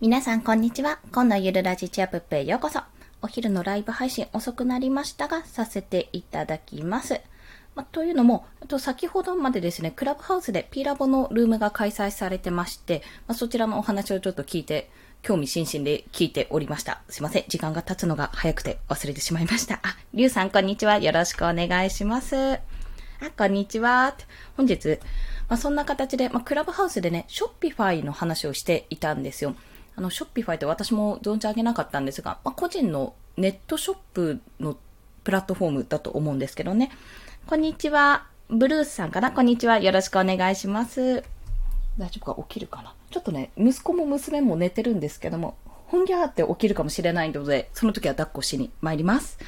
皆さんこんにちは。今のゆるラジチアプップへようこそ。お昼のライブ配信遅くなりましたが、させていただきます。まというのも、と先ほどまでですね、クラブハウスで P ラボのルームが開催されてまして、まそちらのお話をちょっと聞いて、興味津々で聞いておりました。すいません。時間が経つのが早くて忘れてしまいました。あ、りゅうさんこんにちは。よろしくお願いします。あ、こんにちは。本日、まあ、そんな形で、ま、クラブハウスでね、ショッピファイの話をしていたんですよ。あの、ショッピファイって私も存じ上げなかったんですが、まあ、個人のネットショップのプラットフォームだと思うんですけどね。こんにちは。ブルースさんかな？こんにちは。よろしくお願いします。大丈夫か？起きるかな？ちょっとね、息子も娘も寝てるんですけども、ほんぎゃーって起きるかもしれないので、その時は抱っこしに参ります。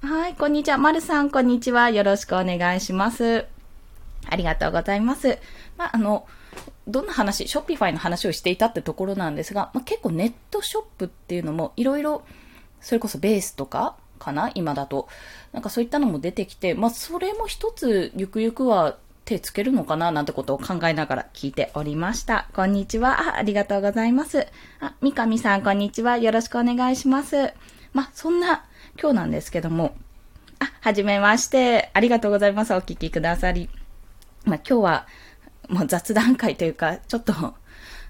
はい、こんにちは。まるさん、こんにちは。よろしくお願いします。ありがとうございます。まあ、あの、どんな話、ショッピファイの話をしていたってところなんですが、まあ、結構ネットショップっていうのもいろいろ、それこそベースとかかな今だと。なんかそういったのも出てきて、まあそれも一つゆくゆくは手つけるのかななんてことを考えながら聞いておりました。こんにちは。あありがとうございます。あ、三上さん、こんにちは。よろしくお願いします。まあ、そんな今日なんですけども、あ、はじめまして。ありがとうございます。お聞きくださり。まあ、今日は、もう雑談会というか、ちょっと、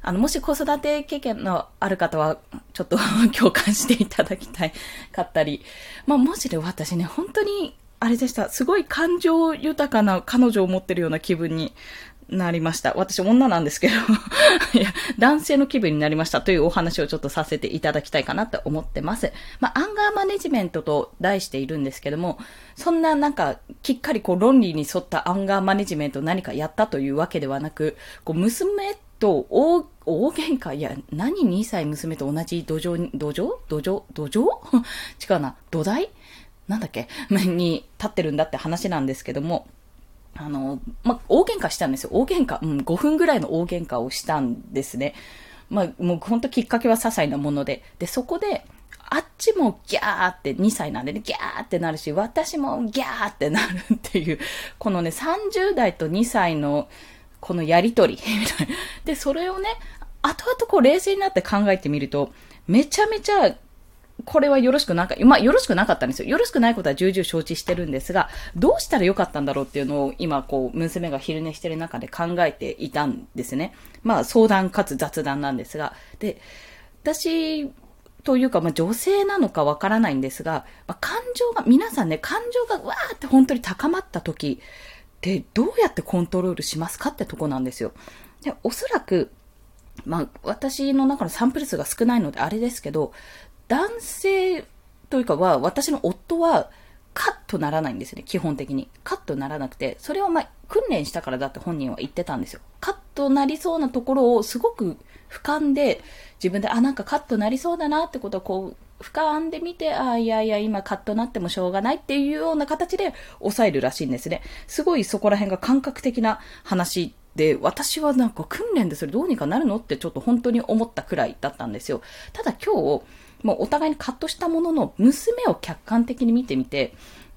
あの、もし子育て経験のある方は、ちょっと 共感していただきたいかったり、まあ、もしで私ね、本当に、あれでした。すごい感情豊かな彼女を持ってるような気分になりました。私女なんですけど。いや、男性の気分になりましたというお話をちょっとさせていただきたいかなと思ってます。まあ、アンガーマネジメントと題しているんですけども、そんななんか、きっかりこう論理に沿ったアンガーマネジメント何かやったというわけではなく、こう娘と大、大喧嘩いや、何2歳娘と同じ土壌、土壌？土壌？土壌？違うな、土台？なんだっけ？に立ってるんだって話なんですけども、あの、ま大喧嘩したんですよ。大喧嘩。うん、5分ぐらいの大喧嘩をしたんですね。まあ、もうほんときっかけは些細なもので。で、そこで、あっちもギャーって2歳なんでね、ギャーってなるし、私もギャーってなるっていう、このね、30代と2歳の、このやりとり、みたいな。で、それをね、後々こう冷静になって考えてみると、めちゃめちゃこれはよろしくなか、まあ、よろしくなかったんですよ。よろしくないことは重々承知してるんですが、どうしたらよかったんだろうっていうのを今、こう、娘が昼寝してる中で考えていたんですね。まあ、相談かつ雑談なんですが。で、私、というか、まあ、女性なのかわからないんですが、まあ、感情が、皆さんね、感情がわーって本当に高まった時ってどうやってコントロールしますかってとこなんですよ。で、おそらく、まあ、私の中のサンプル数が少ないのであれですけど、男性というかは、私の夫は、カッとならないんですね、基本的に。カッとならなくて、それをまあ、訓練したからだって本人は言ってたんですよ。カッとなりそうなところをすごく俯瞰で、自分で、あ、なんかカッとなりそうだなってことをこう、俯瞰で見て、あ、いやいや、今カッとなってもしょうがないっていうような形で抑えるらしいんですね。すごいそこら辺が感覚的な話で、私はなんか訓練でそれどうにかなるのってちょっと本当に思ったくらいだったんですよ。ただ今日、もうお互いにカットしたものの、娘を客観的に見てみて、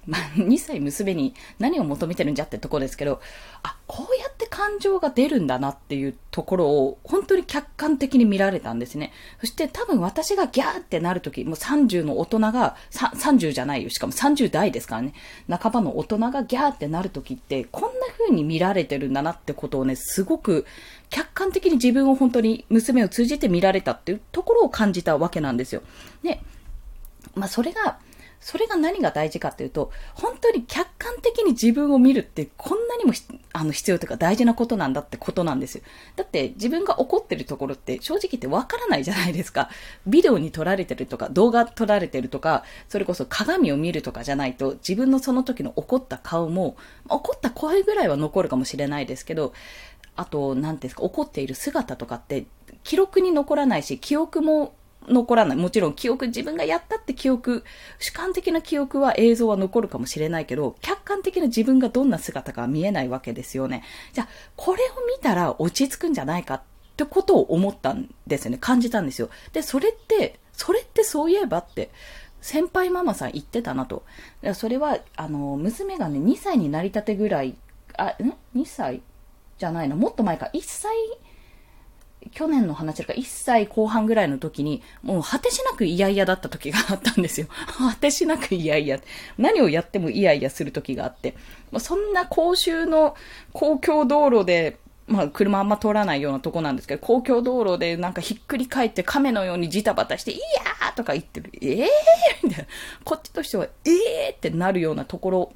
まあ、2歳娘に何を求めてるんじゃってとこですけど、あ、こうやって感情が出るんだなっていうところを本当に客観的に見られたんですね。そして多分私がギャーってなるとき、もう30の大人が、30じゃないよ。しかも30代ですからね。半ばの大人がギャーってなるときって、こんな風に見られてるんだなってことをね、すごく客観的に自分を本当に娘を通じて見られたっていうところを感じたわけなんですよ。で、まあそれが、それが何が大事かっていうと、本当に客観的に自分を見るってこんなにもあの必要というか大事なことなんだってことなんですよ。だって自分が怒ってるところって正直言ってわからないじゃないですか。ビデオに撮られてるとか、動画撮られてるとか、それこそ鏡を見るとかじゃないと、自分のその時の怒った顔も、怒った声ぐらいは残るかもしれないですけど、あと、なんですか、怒っている姿とかって、記録に残らないし、記憶も残らない。もちろん記憶、自分がやったって記憶、主観的な記憶は映像は残るかもしれないけど、客観的な自分がどんな姿か見えないわけですよね。じゃあ、これを見たら落ち着くんじゃないかってことを思ったんですよね。感じたんですよ。で、それって、それってそういえばって、先輩ママさん言ってたなと。それは、あの、娘がね、2歳になりたてぐらい、あ、ん ?2 歳？じゃないの、もっと前か、1歳、去年の話だから1歳後半ぐらいの時に、もう果てしなく嫌々だった時があったんですよ。果てしなく嫌々。何をやっても嫌々する時があってま。そんな公衆の公共道路で、まあ、車あんま通らないようなとこなんですけど、公共道路でなんかひっくり返って亀のようにジタバタして、いやーとか言ってる。ええーみたいな。こっちとしては、ええーってなるようなところ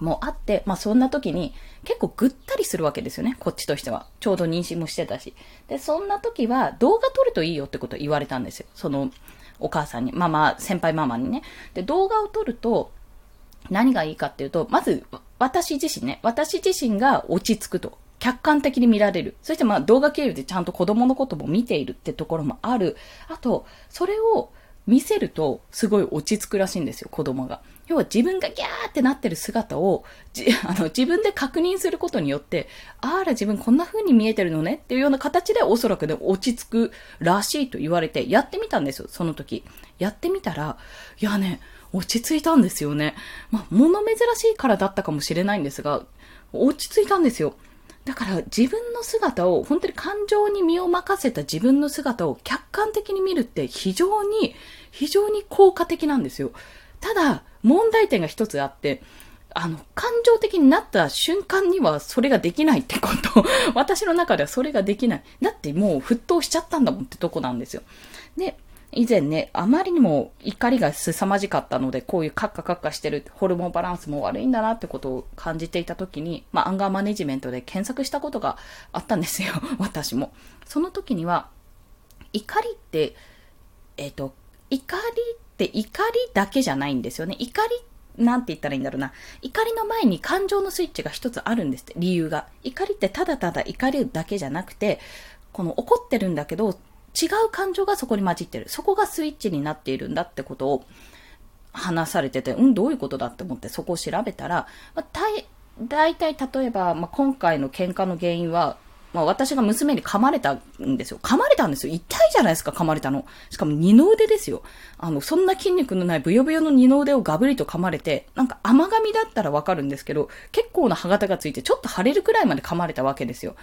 もあって、まあそんな時に結構ぐったりするわけですよね、こっちとしては。ちょうど妊娠もしてたし。で、そんな時は動画撮るといいよってことを言われたんですよ。そのお母さんに、ママ、先輩ママにね。で、動画を撮ると何がいいかっていうと、まず私自身ね、私自身が落ち着くと。客観的に見られる。そしてまあ動画経由でちゃんと子供のことも見ているってところもある。あと、それを見せるとすごい落ち着くらしいんですよ、子供が。要は自分がギャーってなってる姿を、じ あの自分で確認することによって、あら自分こんな風に見えてるのねっていうような形でおそらくね、落ち着くらしいと言われて、やってみたんですよ、その時。やってみたら、いやね、落ち着いたんですよね。まあ、物珍しいからだったかもしれないんですが、落ち着いたんですよ。だから自分の姿を、本当に感情に身を任せた自分の姿を客観的に見るって非常に、非常に効果的なんですよ。ただ、問題点が一つあって、あの、感情的になった瞬間にはそれができないってこと。私の中ではそれができない。だってもう沸騰しちゃったんだもんってとこなんですよ。で、以前ね、あまりにも怒りが凄まじかったので、こういうカッカカッカしてるホルモンバランスも悪いんだなってことを感じていた時に、まあ、アンガーマネジメントで検索したことがあったんですよ。私も。その時には、怒りって、えっ、ー、と、怒りって怒りだけじゃないんですよね。怒りなんて言ったらいいんだろうな。怒りの前に感情のスイッチが一つあるんですって、理由が。怒りってただただ怒りだけじゃなくて、この怒ってるんだけど、違う感情がそこに混じってる。そこがスイッチになっているんだってことを話されてて、うん、どういうことだって思ってそこを調べたら、まあ、大体例えば、まあ、今回の喧嘩の原因は、まあ、私が娘に噛まれたんですよ。噛まれたんですよ。痛いじゃないですか、噛まれたの。しかも二の腕ですよ。あの、そんな筋肉のないブヨブヨの二の腕をガブリと噛まれて、なんか甘噛みだったらわかるんですけど、結構な歯型がついてちょっと腫れるくらいまで噛まれたわけですよ。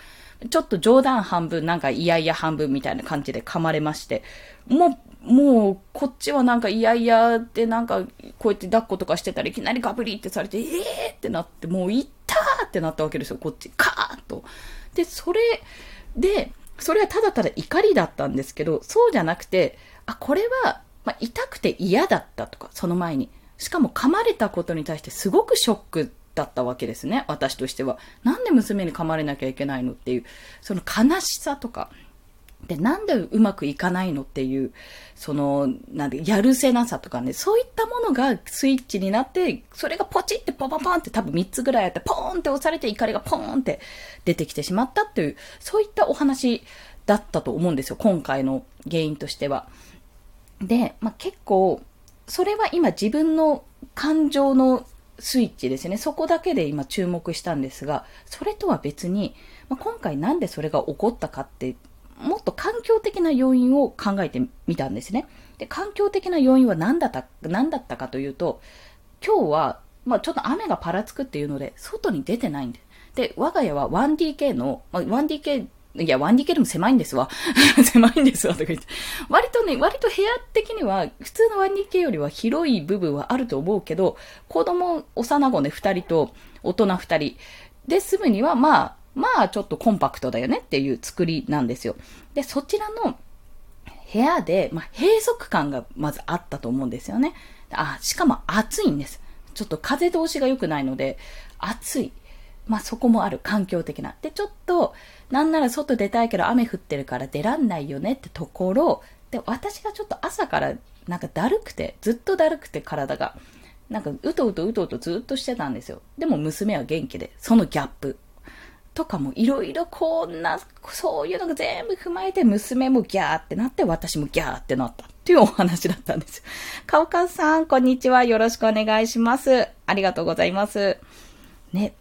ちょっと冗談半分、なんかいやいや半分みたいな感じで噛まれまして、もう、もう、こっちはなんかいやいやでなんか、こうやって抱っことかしてたらいきなりガブリってされて、ええー、ってなって、もういったーってなったわけですよ、こっち。カーッと。で、それで、それはただただ怒りだったんですけど、そうじゃなくて、あ、これは、まあ、痛くて嫌だったとか、その前に。しかも噛まれたことに対してすごくショックだったわけですね、私としては。なんで娘に噛まれなきゃいけないのっていう、その悲しさとか、で、なんでうまくいかないのっていう、その、なんで、やるせなさとかね、そういったものがスイッチになって、それがポチってポポポンって多分3つぐらいあって、ポーンって押されて怒りがポーンって出てきてしまったっていう、そういったお話だったと思うんですよ、今回の原因としては。で、まあ、結構、それは今自分の感情のスイッチですね。そこだけで今注目したんですが、それとは別に、まあ、今回なんでそれが起こったかって、もっと環境的な要因を考えてみたんですね。で、環境的な要因は何だった、何だったかというと、今日は、まあ、ちょっと雨がパラつくっていうので、外に出てないんです。で、我が家は 1DK の、まあ、1DK いや、1DK でも狭いんですわ。狭いんですわ、とか言って。割とね、割と部屋的には、普通の 1DK よりは広い部分はあると思うけど、子供、幼子ね、2人と大人2人で住むには、まあ、まあ、ちょっとコンパクトだよねっていう作りなんですよ。で、そちらの部屋で、まあ、閉塞感がまずあったと思うんですよね。あ、しかも暑いんです。ちょっと風通しが良くないので、暑い。まあそこもある環境的な。で、ちょっと、なんなら外出たいけど雨降ってるから出らんないよねってところ、で、私がちょっと朝からなんかだるくて、ずっとだるくて体が、なんかうとうとうとうとずっとしてたんですよ。でも娘は元気で、そのギャップ。とかもいろいろこんな、そういうのが全部踏まえて娘もギャーってなって私もギャーってなったっていうお話だったんですよ。かおかさん、こんにちは。よろしくお願いします。ありがとうございます。ね、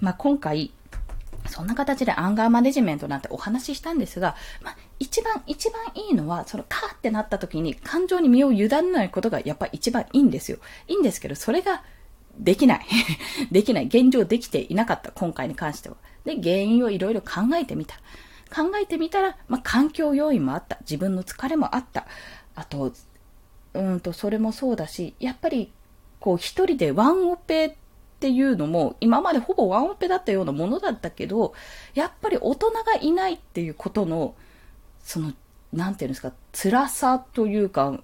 まあ、今回、そんな形でアンガーマネジメントなんてお話ししたんですが、まあ、一番、一番いいのは、そのカーってなった時に感情に身を委ねないことがやっぱ一番いいんですよ。いいんですけど、それができない。できない。現状できていなかった。今回に関しては。で、原因をいろいろ考えてみた。考えてみたら、まあ、環境要因もあった。自分の疲れもあった。あと、うんと、それもそうだし、やっぱり、こう、一人でワンオペっていうのも、今までほぼワンオペだったようなものだったけど、やっぱり大人がいないっていうことの、その、なんていうんですか、辛さというか、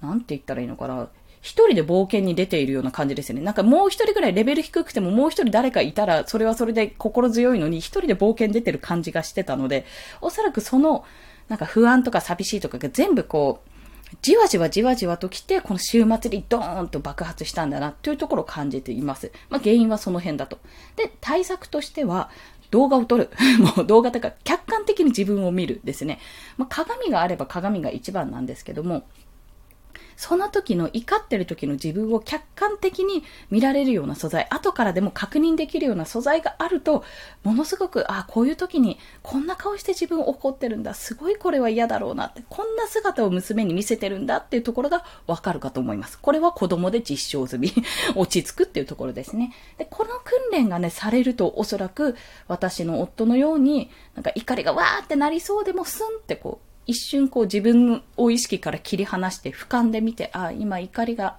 なんて言ったらいいのかな。一人で冒険に出ているような感じですよね。なんかもう一人ぐらいレベル低くてももう一人誰かいたら、それはそれで心強いのに、一人で冒険出てる感じがしてたので、おそらくその、なんか不安とか寂しいとかが全部こう、じわじわじわじわと来て、この週末にドーンと爆発したんだな、というところを感じています。まあ原因はその辺だと。で、対策としては、動画を撮る。もう動画とか客観的に自分を見るですね。まあ鏡があれば鏡が一番なんですけども、その時の怒ってる時の自分を客観的に見られるような素材、後からでも確認できるような素材があると、ものすごく、あ、こういう時にこんな顔して自分怒ってるんだ。すごいこれは嫌だろうなって、こんな姿を娘に見せてるんだっていうところがわかるかと思います。これは子供で実証済み。落ち着くっていうところですね。で、この訓練がね、されるとおそらく私の夫のように、なんか怒りがわーってなりそうでもスンってこう、一瞬こう自分を意識から切り離して俯瞰で見て、あ、今怒りが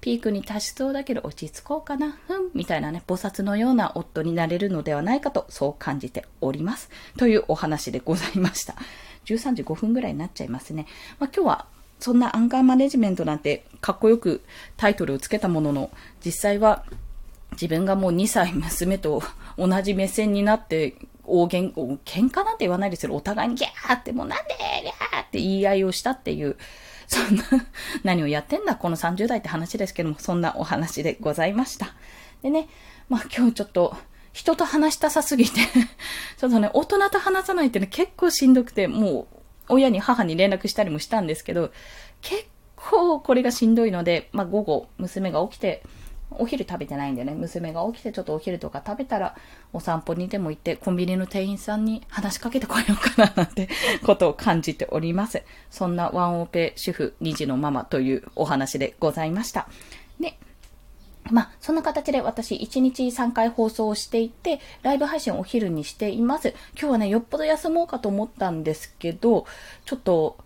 ピークに達しそうだけど落ち着こうかな、ふん、みたいなね、菩薩のような夫になれるのではないかと、そう感じております。というお話でございました。13時5分ぐらいになっちゃいますね。まあ、今日はそんなアンカーマネジメントなんてかっこよくタイトルをつけたものの、実際は自分がもう2歳娘と同じ目線になって大げん、喧嘩なんて言わないですよ。お互いにギャーってもうなんでギャーって言い合いをしたっていう、そんな、何をやってんだこの30代って話ですけども、そんなお話でございました。でね、まあ今日ちょっと、人と話したさすぎて ちょっとね、大人と話さないってね、結構しんどくて、もう、親に母に連絡したりもしたんですけど、結構これがしんどいので、まあ午後、娘が起きて、お昼食べてないんでね、娘が起きてちょっとお昼とか食べたら、お散歩にでも行って、コンビニの店員さんに話しかけてこようかななんて ことを感じております。そんなワンオペ主婦2児のママというお話でございました。で、まあ、そんな形で私1日3回放送をしていて、ライブ配信をお昼にしています。今日はね、よっぽど休もうかと思ったんですけど、ちょっと、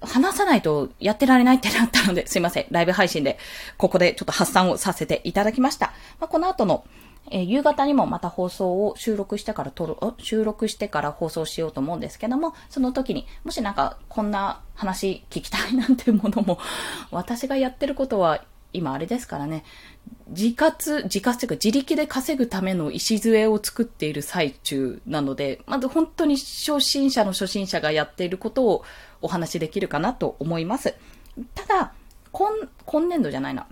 話さないとやってられないってなったので、すいません。ライブ配信で、ここでちょっと発散をさせていただきました。まあ、この後の、えー、夕方にもまた放送を収録してから撮る、収録してから放送しようと思うんですけども、その時に、もしなんかこんな話聞きたいなんていうものも、私がやってることは今あれですからね、自活、自活というか自力で稼ぐための礎を作っている最中なので、まず本当に初心者の初心者がやっていることをお話しできるかなと思います。ただ、今、今年度じゃないな。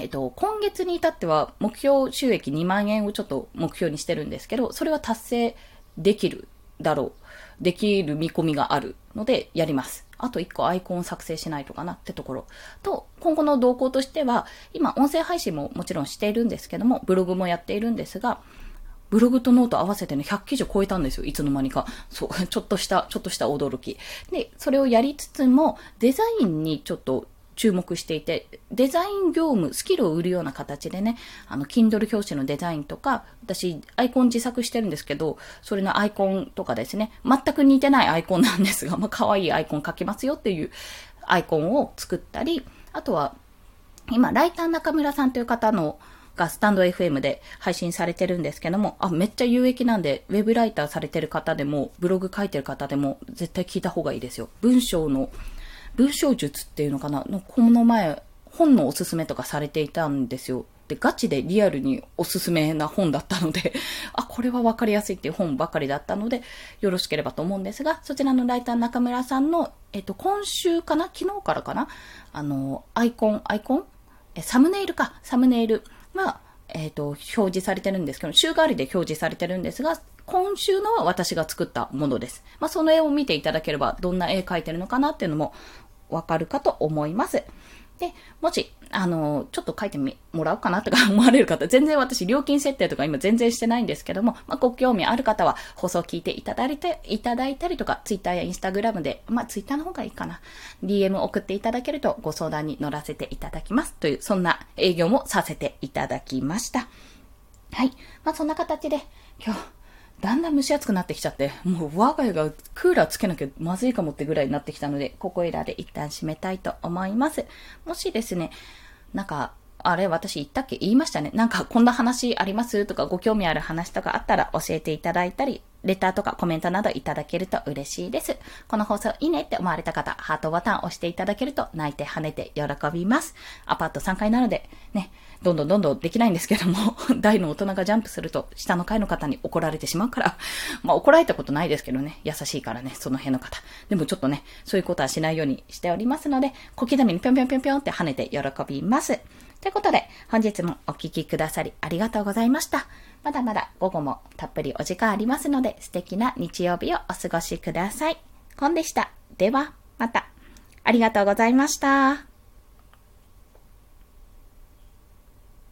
えっと、今月に至っては目標収益2万円をちょっと目標にしてるんですけど、それは達成できるだろう。できる見込みがあるのでやります。あと1個アイコンを作成しないとかなってところ。と、今後の動向としては、今音声配信ももちろんしているんですけども、ブログもやっているんですが、ブログとノート合わせてね、100記事超えたんですよ。いつの間にか。そう、ちょっとした、ちょっとした驚き。で、それをやりつつも、デザインにちょっと注目していて、デザイン業務、スキルを売るような形でね、あの、Kindle 表紙のデザインとか、私、アイコン自作してるんですけど、それのアイコンとかですね、全く似てないアイコンなんですが、まあ、可愛いアイコン描きますよっていうアイコンを作ったり、あとは、今、ライター中村さんという方の、がスタンド FM で配信されてるんですけども、あ、めっちゃ有益なんで、ウェブライターされてる方でも、ブログ書いてる方でも、絶対聞いた方がいいですよ。文章の文章術っていうのかな？の、この前、本のおすすめとかされていたんですよ。で、ガチでリアルにおすすめな本だったので あ、これはわかりやすいっていう本ばかりだったので、よろしければと思うんですが、そちらのライター中村さんの、えっと、今週かな？昨日からかな？あの、アイコン、アイコン？え、サムネイルか、サムネイルが、えっ、と、表示されてるんですけど、週替わりで表示されてるんですが、今週のは私が作ったものです。まあ、その絵を見ていただければ、どんな絵描いてるのかなっていうのもわかるかと思います。で、もし、あの、ちょっと書いて、もらおうかなとか思われる方、全然私料金設定とか今全然してないんですけども、まあ、ご興味ある方は放送聞いていただいて、いただいたりとか、ツイッターやインスタグラムで、まあ、ツイッターの方がいいかな。DM 送っていただけるとご相談に乗らせていただきます。という、そんな営業もさせていただきました。はい。まあ、そんな形で、今日、だんだん蒸し暑くなってきちゃって、もう我が家がクーラーつけなきゃまずいかもってぐらいになってきたので、ここいらで一旦閉めたいと思います。もしですね、なんか、あれ、私言ったっけ？言いましたね。なんか、こんな話あります？とか、ご興味ある話とかあったら教えていただいたり、レターとかコメントなどいただけると嬉しいです。この放送いいねって思われた方、ハートボタンを押していただけると泣いて跳ねて喜びます。アパート3階なので、ね、どんどんどんどんできないんですけども、大の大人がジャンプすると、下の階の方に怒られてしまうから、まあ怒られたことないですけどね、優しいからね、その辺の方。でもちょっとね、そういうことはしないようにしておりますので、小刻みにぴょんぴょんぴょんぴょんって跳ねて喜びます。ということで、本日もお聴きくださりありがとうございました。まだまだ午後もたっぷりお時間ありますので、素敵な日曜日をお過ごしください。コンでした。では、また。ありがとうございました。